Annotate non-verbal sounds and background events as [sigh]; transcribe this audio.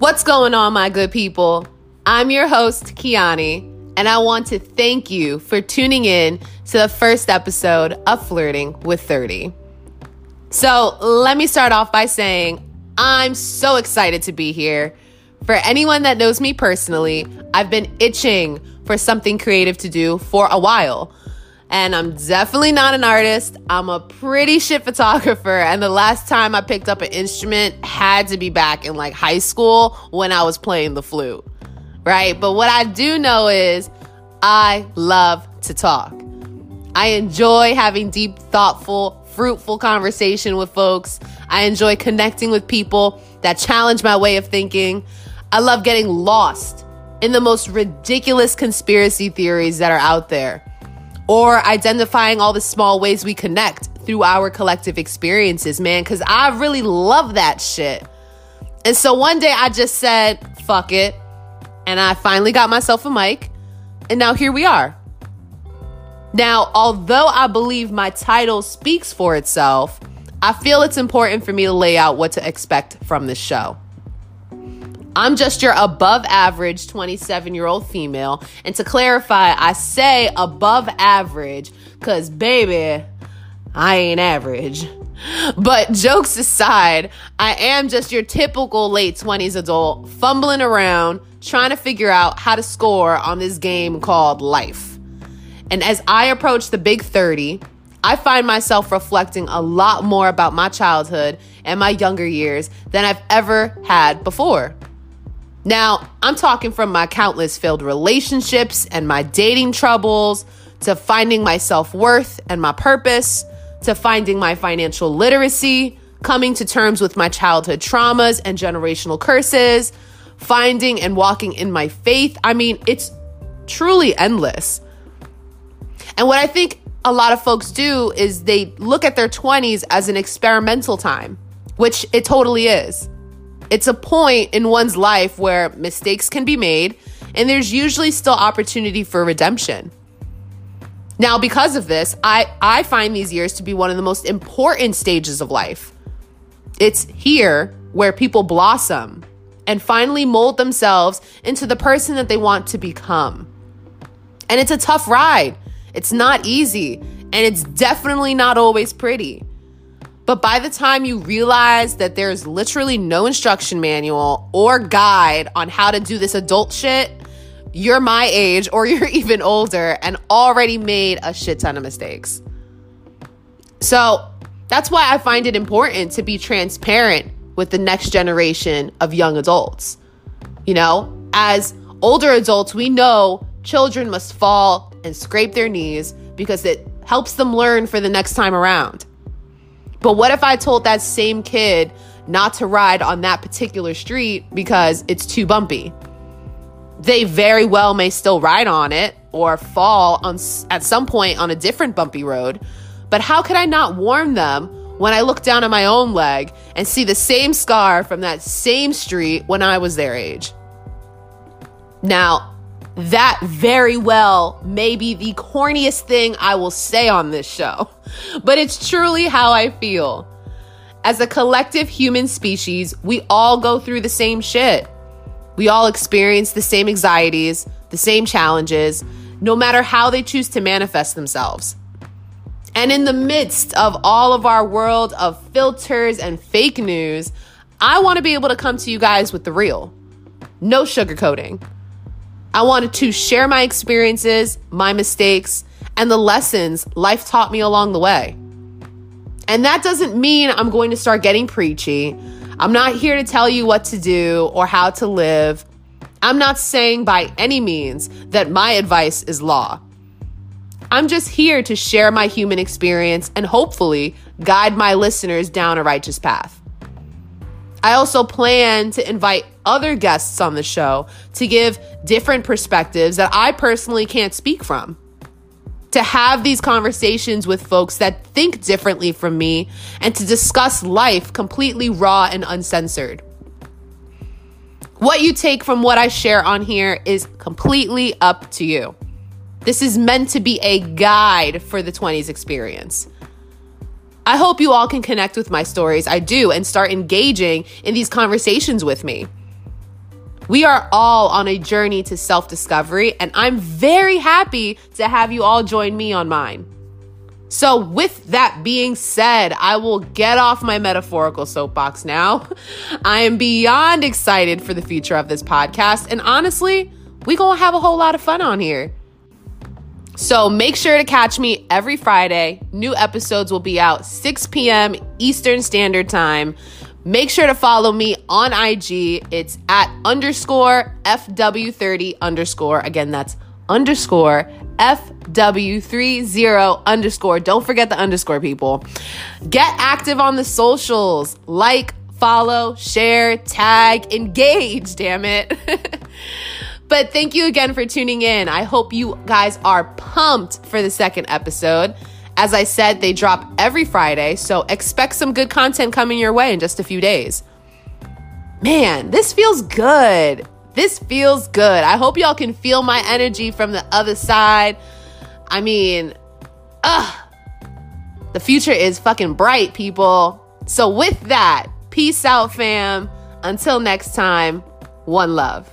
What's going on, my good people? I'm your host, Keanny, and I want to thank you for tuning in to the first episode of Flirting with 30. So, let me start off by saying I'm so excited to be here. For anyone that knows me personally, I've been itching for something creative to do for a while. And I'm definitely not an artist. I'm a pretty shit photographer. And the last time I picked up an instrument had to be back in like high school when I was playing the flute. Right? But what I do know is I love to talk. I enjoy having deep, thoughtful, fruitful conversation with folks. I enjoy connecting with people that challenge my way of thinking. I love getting lost in the most ridiculous conspiracy theories that are out there or identifying all the small ways we connect through our collective experiences, man, because I really love that shit. And so one day I just said, fuck it. And I finally got myself a mic. And now here we are. Now, although I believe my title speaks for itself, I feel it's important for me to lay out what to expect from this show. I'm just your above average 27 year old female. And to clarify, I say above average because, baby, I ain't average. But jokes aside, I am just your typical late 20s adult fumbling around trying to figure out how to score on this game called life. And as I approach the big 30, I find myself reflecting a lot more about my childhood and my younger years than I've ever had before. Now, I'm talking from my countless failed relationships and my dating troubles to finding my self worth and my purpose to finding my financial literacy, coming to terms with my childhood traumas and generational curses, finding and walking in my faith. I mean, it's truly endless. And what I think a lot of folks do is they look at their 20s as an experimental time, which it totally is. It's a point in one's life where mistakes can be made, and there's usually still opportunity for redemption. Now, because of this, I, I find these years to be one of the most important stages of life. It's here where people blossom and finally mold themselves into the person that they want to become. And it's a tough ride. It's not easy, and it's definitely not always pretty. But by the time you realize that there's literally no instruction manual or guide on how to do this adult shit, you're my age or [laughs] you're even older and already made a shit ton of mistakes. So that's why I find it important to be transparent with the next generation of young adults. You know, as older adults, we know children must fall and scrape their knees because it helps them learn for the next time around. But what if I told that same kid not to ride on that particular street because it's too bumpy? They very well may still ride on it or fall on at some point on a different bumpy road. But how could I not warn them when I look down at my own leg and see the same scar from that same street when I was their age? Now, that very well may be the corniest thing I will say on this show, [laughs] but it's truly how I feel. As a collective human species, we all go through the same shit. We all experience the same anxieties, the same challenges, no matter how they choose to manifest themselves. And in the midst of all of our world of filters and fake news, I want to be able to come to you guys with the real. No sugarcoating. I wanted to share my experiences, my mistakes, and the lessons life taught me along the way. And that doesn't mean I'm going to start getting preachy. I'm not here to tell you what to do or how to live. I'm not saying by any means that my advice is law. I'm just here to share my human experience and hopefully guide my listeners down a righteous path. I also plan to invite other guests on the show to give different perspectives that I personally can't speak from. To have these conversations with folks that think differently from me and to discuss life completely raw and uncensored. What you take from what I share on here is completely up to you. This is meant to be a guide for the 20s experience. I hope you all can connect with my stories. I do and start engaging in these conversations with me. We are all on a journey to self discovery, and I'm very happy to have you all join me on mine. So, with that being said, I will get off my metaphorical soapbox now. [laughs] I am beyond excited for the future of this podcast, and honestly, we gonna have a whole lot of fun on here. So make sure to catch me every Friday. New episodes will be out 6 p.m. Eastern Standard Time. Make sure to follow me on IG. It's at underscore FW30 underscore. Again, that's underscore FW30 underscore. Don't forget the underscore, people. Get active on the socials. Like, follow, share, tag, engage, damn it. [laughs] But thank you again for tuning in. I hope you guys are pumped for the second episode. As I said, they drop every Friday, so expect some good content coming your way in just a few days. Man, this feels good. This feels good. I hope y'all can feel my energy from the other side. I mean, ugh, the future is fucking bright, people. So, with that, peace out, fam. Until next time, one love.